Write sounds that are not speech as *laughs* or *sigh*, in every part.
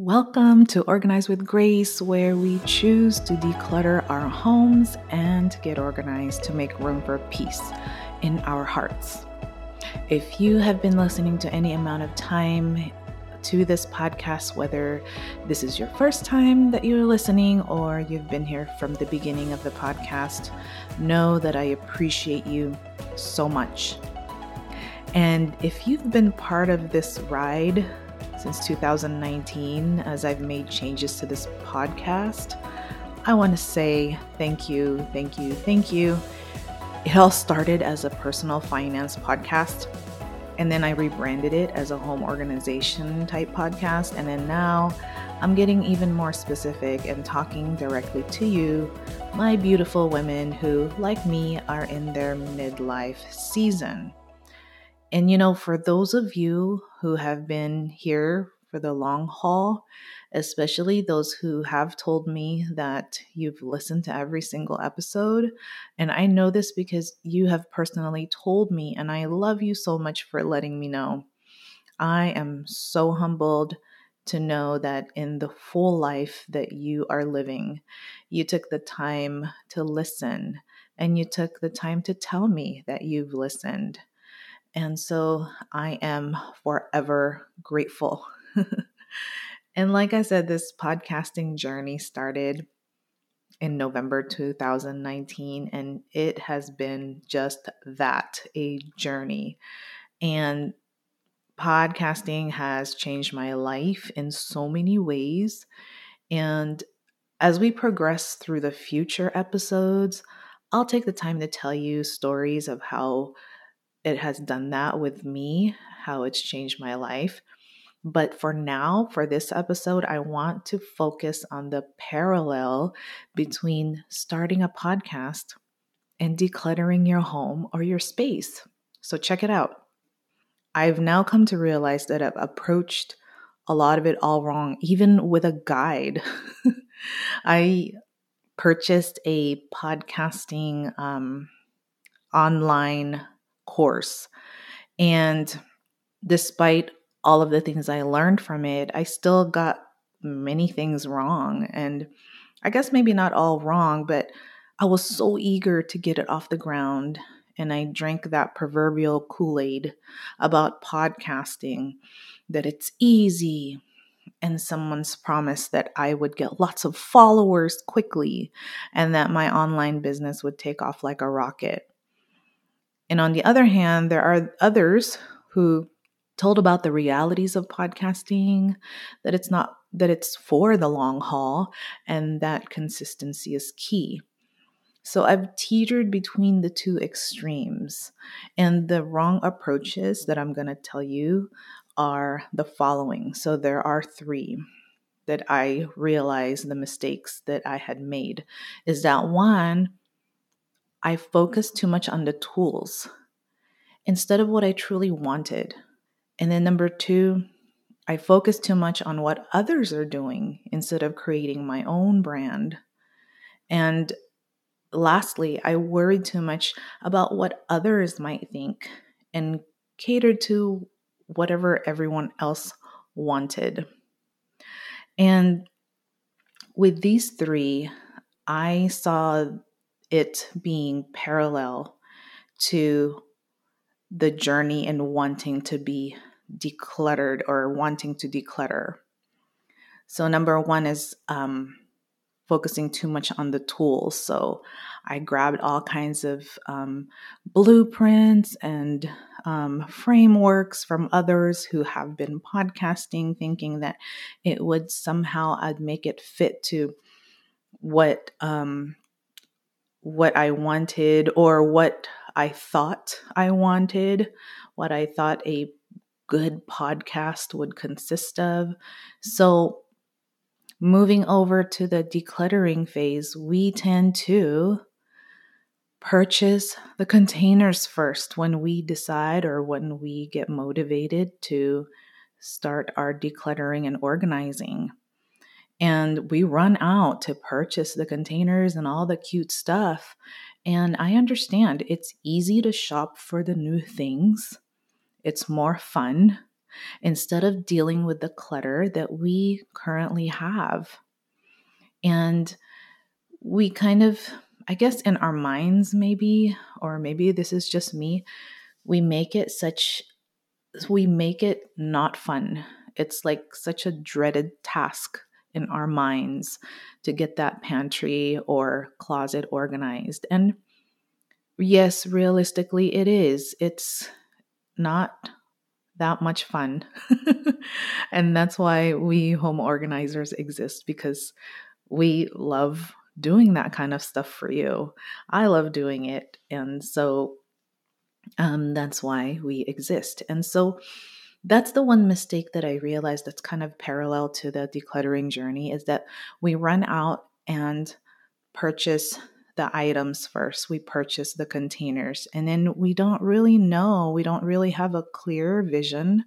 Welcome to Organize with Grace, where we choose to declutter our homes and get organized to make room for peace in our hearts. If you have been listening to any amount of time to this podcast, whether this is your first time that you're listening or you've been here from the beginning of the podcast, know that I appreciate you so much. And if you've been part of this ride, since 2019 as I've made changes to this podcast. I want to say thank you, thank you, thank you. It all started as a personal finance podcast, and then I rebranded it as a home organization type podcast. And then now I'm getting even more specific and talking directly to you, my beautiful women who, like me, are in their midlife season. And you know, for those of you who have been here for the long haul, especially those who have told me that you've listened to every single episode. And I know this because you have personally told me, and I love you so much for letting me know. I am so humbled to know that in the full life that you are living, you took the time to listen and you took the time to tell me that you've listened. And so I am forever grateful. *laughs* and like I said, this podcasting journey started in November 2019, and it has been just that a journey. And podcasting has changed my life in so many ways. And as we progress through the future episodes, I'll take the time to tell you stories of how it has done that with me, how it's changed my life. But for now, for this episode, I want to focus on the parallel between starting a podcast and decluttering your home or your space. So, check it out. I've now come to realize that I've approached a lot of it all wrong, even with a guide. *laughs* I purchased a podcasting um, online course. And despite all of the things I learned from it, I still got many things wrong. And I guess maybe not all wrong, but I was so eager to get it off the ground. And I drank that proverbial Kool Aid about podcasting that it's easy, and someone's promise that I would get lots of followers quickly and that my online business would take off like a rocket. And on the other hand, there are others who told about the realities of podcasting, that it's not that it's for the long haul and that consistency is key. So I've teetered between the two extremes. And the wrong approaches that I'm going to tell you are the following. So there are three that I realized the mistakes that I had made. Is that one, I focused too much on the tools instead of what I truly wanted. And then number two, I focused too much on what others are doing instead of creating my own brand. And lastly, I worried too much about what others might think and catered to whatever everyone else wanted. And with these three, I saw it being parallel to the journey and wanting to be decluttered or wanting to declutter. So, number one is um, focusing too much on the tools. So, I grabbed all kinds of um, blueprints and um, frameworks from others who have been podcasting, thinking that it would somehow I'd make it fit to what um, what I wanted or what I thought I wanted, what I thought a good podcast would consist of. So, moving over to the decluttering phase, we tend to purchase the containers first when we decide or when we get motivated to start our decluttering and organizing and we run out to purchase the containers and all the cute stuff. And I understand it's easy to shop for the new things, it's more fun. instead of dealing with the clutter that we currently have. And we kind of, I guess, in our minds, maybe, or maybe this is just me, we make it such, we make it not fun. It's like such a dreaded task in our minds to get that pantry or closet organized. And yes, realistically, it is. It's not that much fun. *laughs* and that's why we home organizers exist because we love doing that kind of stuff for you. I love doing it. And so um, that's why we exist. And so that's the one mistake that I realized that's kind of parallel to the decluttering journey is that we run out and purchase the items first. We purchase the containers and then we don't really know, we don't really have a clear vision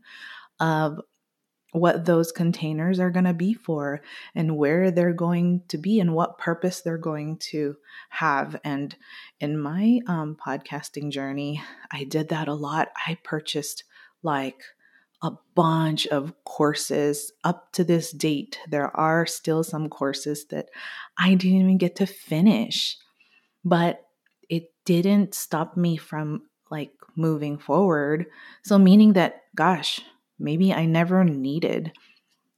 of what those containers are going to be for and where they're going to be and what purpose they're going to have. And in my um, podcasting journey, I did that a lot. I purchased like a bunch of courses up to this date. There are still some courses that I didn't even get to finish, but it didn't stop me from like moving forward. So, meaning that, gosh, maybe I never needed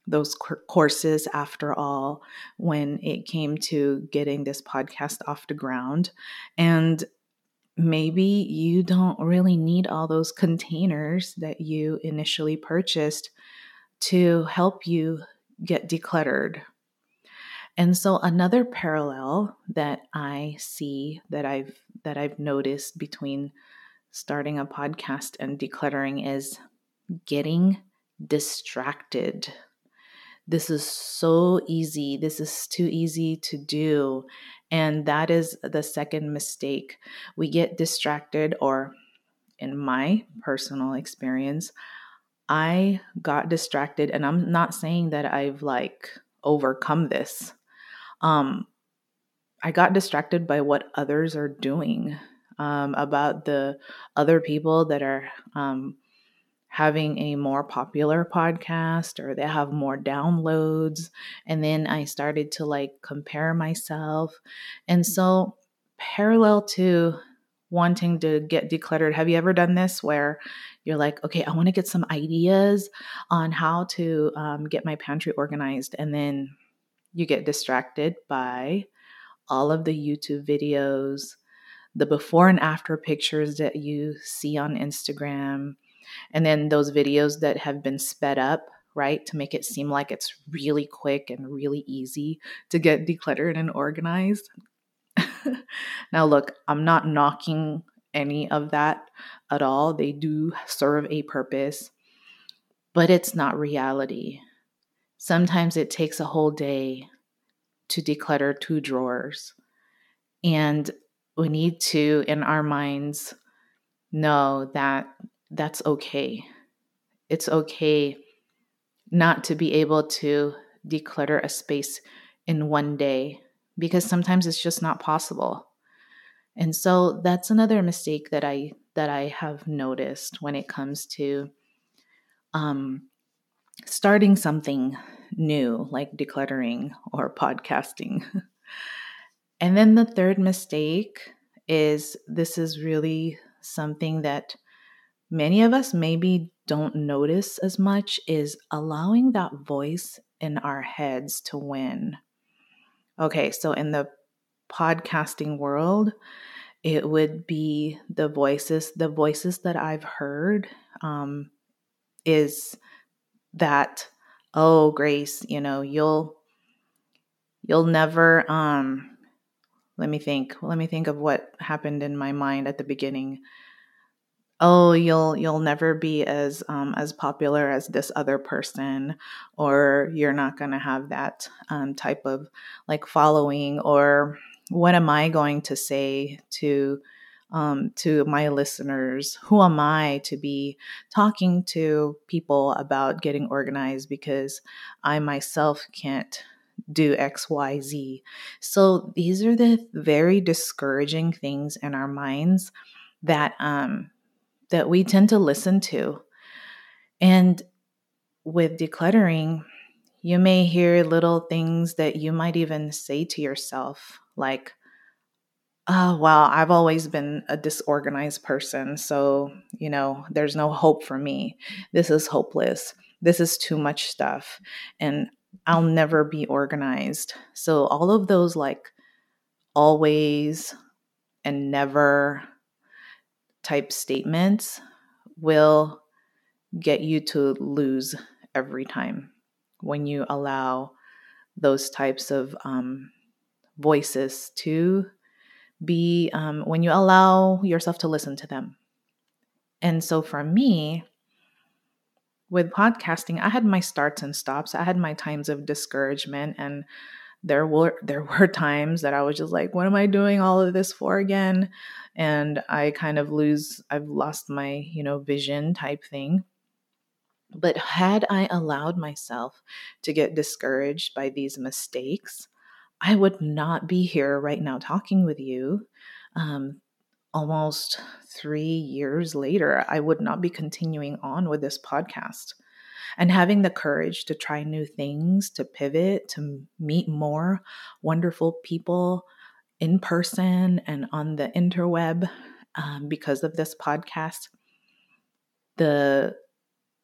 those courses after all when it came to getting this podcast off the ground. And maybe you don't really need all those containers that you initially purchased to help you get decluttered. And so another parallel that I see that I've that I've noticed between starting a podcast and decluttering is getting distracted. This is so easy. This is too easy to do. And that is the second mistake. We get distracted, or in my personal experience, I got distracted, and I'm not saying that I've like overcome this. Um, I got distracted by what others are doing, um, about the other people that are um, having a more popular podcast or they have more downloads. And then I started to like compare myself. And so, parallel to wanting to get decluttered, have you ever done this where you're like, okay, I want to get some ideas on how to um, get my pantry organized? And then you get distracted by all of the YouTube videos, the before and after pictures that you see on Instagram and then those videos that have been sped up, right, to make it seem like it's really quick and really easy to get decluttered and organized. *laughs* now, look, I'm not knocking any of that at all. They do serve a purpose, but it's not reality. Sometimes it takes a whole day to declutter two drawers. And we need to, in our minds, know that that's okay. It's okay not to be able to declutter a space in one day because sometimes it's just not possible. And so that's another mistake that I that I have noticed when it comes to um, starting something new like decluttering or podcasting. *laughs* and then the third mistake is this is really something that many of us maybe don't notice as much is allowing that voice in our heads to win. Okay, so in the podcasting world, it would be the voices, the voices that I've heard um, is that, oh, Grace, you know, you'll, you'll never, um, let me think, let me think of what happened in my mind at the beginning oh you'll you'll never be as um, as popular as this other person or you're not going to have that um, type of like following or what am i going to say to um, to my listeners? Who am i to be talking to people about getting organized because i myself can't do xyz so these are the very discouraging things in our minds that um that we tend to listen to. And with decluttering, you may hear little things that you might even say to yourself, like, oh, well, I've always been a disorganized person. So, you know, there's no hope for me. This is hopeless. This is too much stuff. And I'll never be organized. So, all of those like always and never type statements will get you to lose every time when you allow those types of um, voices to be, um, when you allow yourself to listen to them. And so for me, with podcasting, I had my starts and stops. I had my times of discouragement and there were there were times that I was just like, what am I doing all of this for again? And I kind of lose I've lost my, you know, vision type thing. But had I allowed myself to get discouraged by these mistakes, I would not be here right now talking with you. Um, almost three years later, I would not be continuing on with this podcast. And having the courage to try new things, to pivot, to meet more wonderful people in person and on the interweb um, because of this podcast. The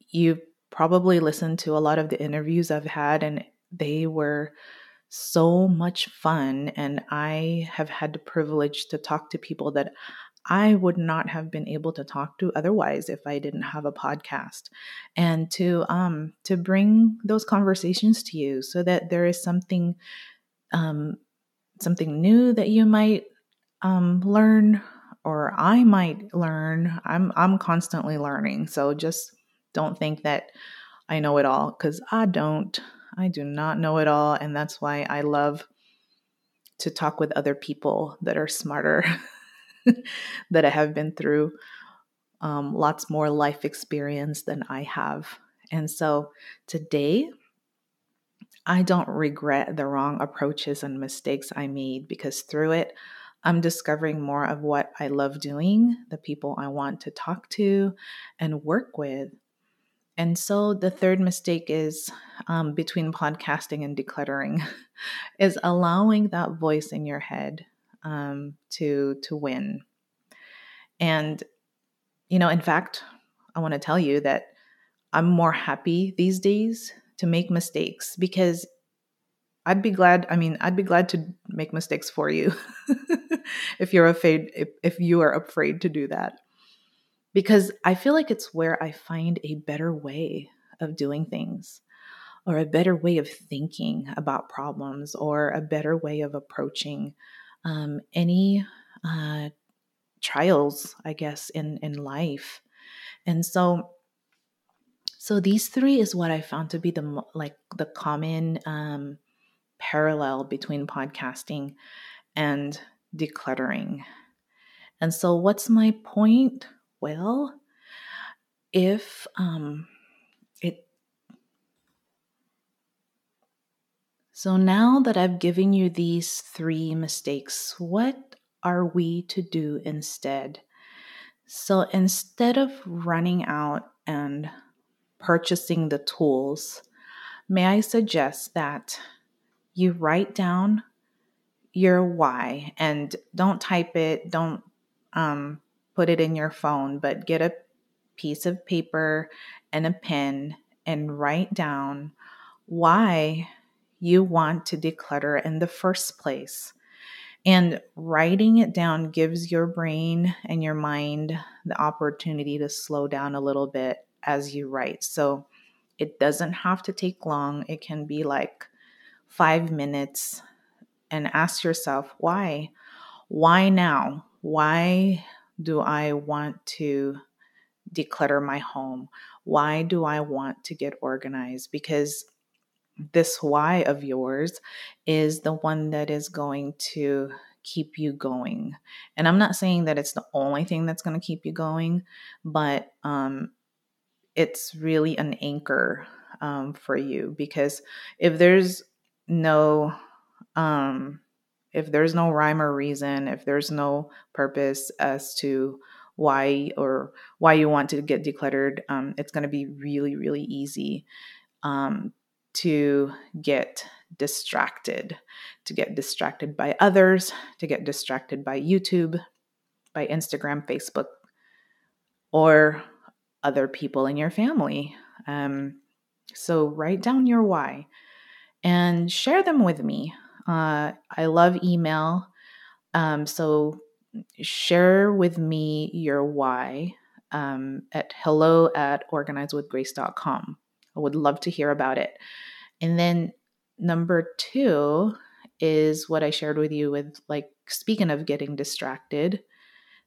you probably listened to a lot of the interviews I've had, and they were so much fun. And I have had the privilege to talk to people that I would not have been able to talk to otherwise if I didn't have a podcast. And to um to bring those conversations to you so that there is something um something new that you might um learn or I might learn. I'm I'm constantly learning. So just don't think that I know it all because I don't. I do not know it all. And that's why I love to talk with other people that are smarter, *laughs* *laughs* that I have been through um, lots more life experience than I have. And so today, I don't regret the wrong approaches and mistakes I made because through it, I'm discovering more of what I love doing, the people I want to talk to and work with. And so the third mistake is um, between podcasting and decluttering *laughs* is allowing that voice in your head um, to to win. And you know, in fact, I want to tell you that I'm more happy these days to make mistakes because I'd be glad. I mean, I'd be glad to make mistakes for you *laughs* if you're afraid if, if you are afraid to do that because I feel like it's where I find a better way of doing things or a better way of thinking about problems or a better way of approaching um, any uh, trials, I guess, in, in life. And so, so these three is what I found to be the like the common um, parallel between podcasting and decluttering. And so, what's my point? well if um, it so now that i've given you these three mistakes what are we to do instead? So instead of running out and purchasing the tools may i suggest that you write down your why and don't type it don't um, put it in your phone, but get a piece of paper and a pen and write down why you want to declutter in the first place. And writing it down gives your brain and your mind the opportunity to slow down a little bit as you write. So it doesn't have to take long, it can be like five minutes. And ask yourself, why? Why now? Why do I want to declutter my home? Why do I want to get organized? Because this why of yours is the one that is going to keep you going. And I'm not saying that it's the only thing that's going to keep you going, but um, it's really an anchor um, for you because if there's no um, if there's no rhyme or reason, if there's no purpose as to why or why you want to get decluttered, um, it's going to be really, really easy um, to get distracted, to get distracted by others, to get distracted by YouTube, by Instagram, Facebook, or other people in your family. Um, so write down your why and share them with me. Uh, I love email. Um, so share with me your why um, at hello at organizewithgrace.com. I would love to hear about it. And then number two is what I shared with you with like speaking of getting distracted.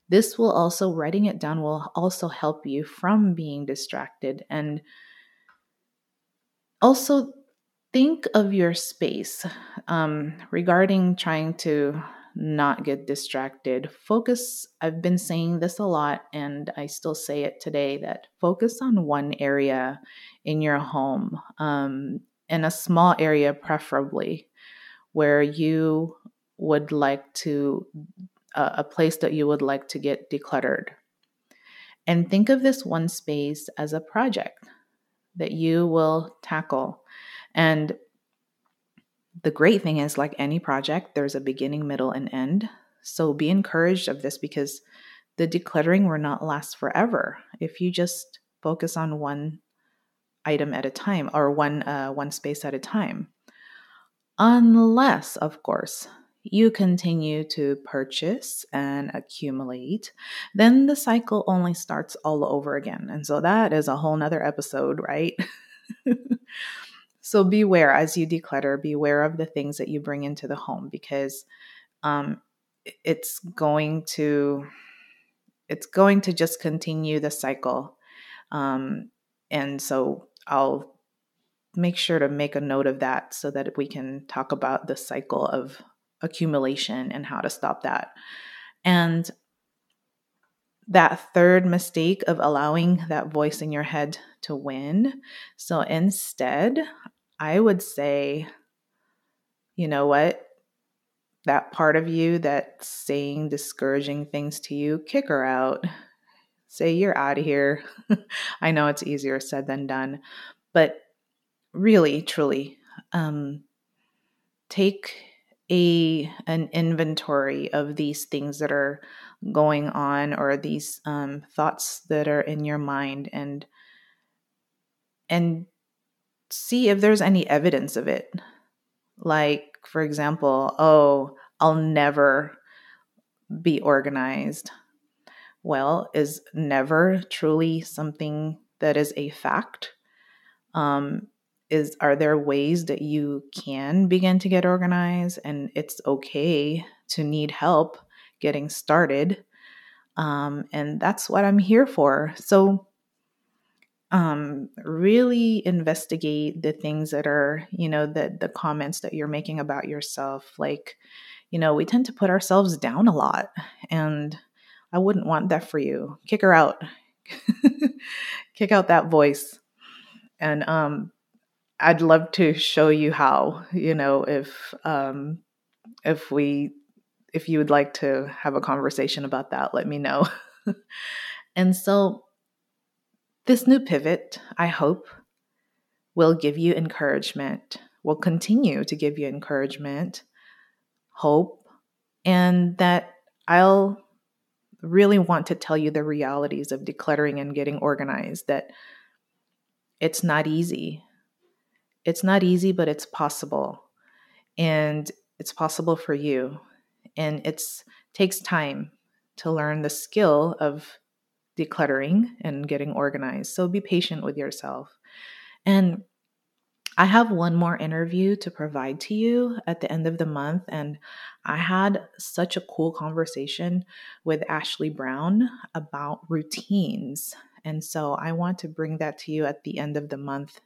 This will also, writing it down will also help you from being distracted. And also think of your space um, regarding trying to not get distracted. Focus, I've been saying this a lot and I still say it today that focus on one area in your home, um, in a small area, preferably, where you would like to, uh, a place that you would like to get decluttered. And think of this one space as a project that you will tackle. And the great thing is, like any project, there's a beginning, middle, and end. So be encouraged of this because the decluttering will not last forever if you just focus on one item at a time or one uh, one space at a time. Unless, of course, you continue to purchase and accumulate, then the cycle only starts all over again. And so that is a whole nother episode, right? *laughs* So beware as you declutter, beware of the things that you bring into the home because um, it's going to it's going to just continue the cycle. Um, and so I'll make sure to make a note of that so that we can talk about the cycle of accumulation and how to stop that. And that third mistake of allowing that voice in your head to win. So instead, I would say, you know what? That part of you that's saying discouraging things to you, kick her out. Say you're out of here. *laughs* I know it's easier said than done, but really, truly, um, take a an inventory of these things that are going on or these um, thoughts that are in your mind and and see if there's any evidence of it. Like, for example, oh, I'll never be organized. Well, is never truly something that is a fact? Um, is are there ways that you can begin to get organized and it's okay to need help getting started um, and that's what i'm here for so um, really investigate the things that are, you know, that the comments that you're making about yourself. Like, you know, we tend to put ourselves down a lot, and I wouldn't want that for you. Kick her out. *laughs* Kick out that voice. And um, I'd love to show you how. You know, if um, if we if you would like to have a conversation about that, let me know. *laughs* and so this new pivot, I hope, will give you encouragement, will continue to give you encouragement, hope, and that I'll really want to tell you the realities of decluttering and getting organized that it's not easy. It's not easy, but it's possible. And it's possible for you. And it takes time to learn the skill of decluttering and getting organized. So be patient with yourself. And I have one more interview to provide to you at the end of the month. And I had such a cool conversation with Ashley Brown about routines. And so I want to bring that to you at the end of the month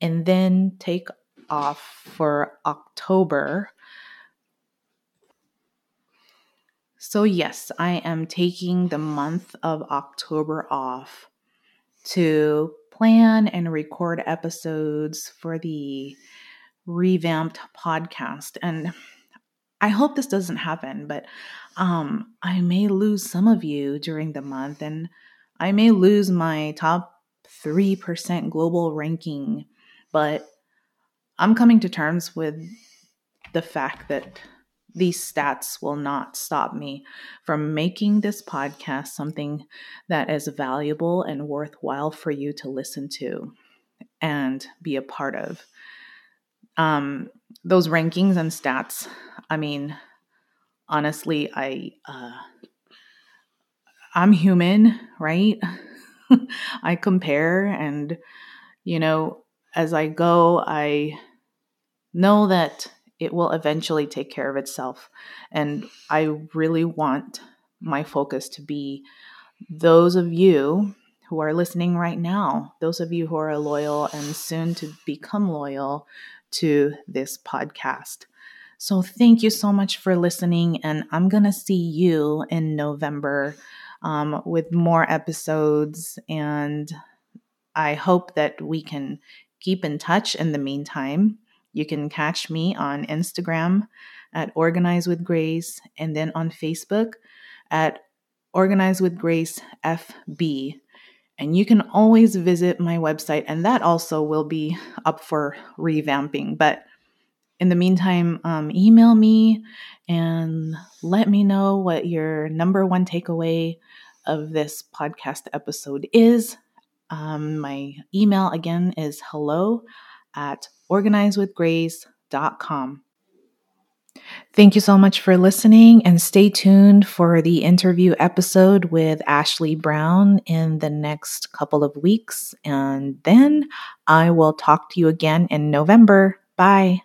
and then take off for October So, yes, I am taking the month of October off to plan and record episodes for the revamped podcast. And I hope this doesn't happen, but um, I may lose some of you during the month and I may lose my top 3% global ranking, but I'm coming to terms with the fact that these stats will not stop me from making this podcast something that is valuable and worthwhile for you to listen to and be a part of. Um, those rankings and stats, I mean, honestly, I uh, I'm human, right? *laughs* I compare, and you know, as I go, I know that it will eventually take care of itself. And I really want my focus to be those of you who are listening right now, those of you who are loyal and soon to become loyal to this podcast. So, thank you so much for listening. And I'm going to see you in November um, with more episodes. And I hope that we can keep in touch in the meantime. You can catch me on Instagram at Organize with Grace and then on Facebook at Organize with Grace FB. And you can always visit my website, and that also will be up for revamping. But in the meantime, um, email me and let me know what your number one takeaway of this podcast episode is. Um, my email again is hello at organizewithgrace.com. Thank you so much for listening and stay tuned for the interview episode with Ashley Brown in the next couple of weeks. And then I will talk to you again in November. Bye.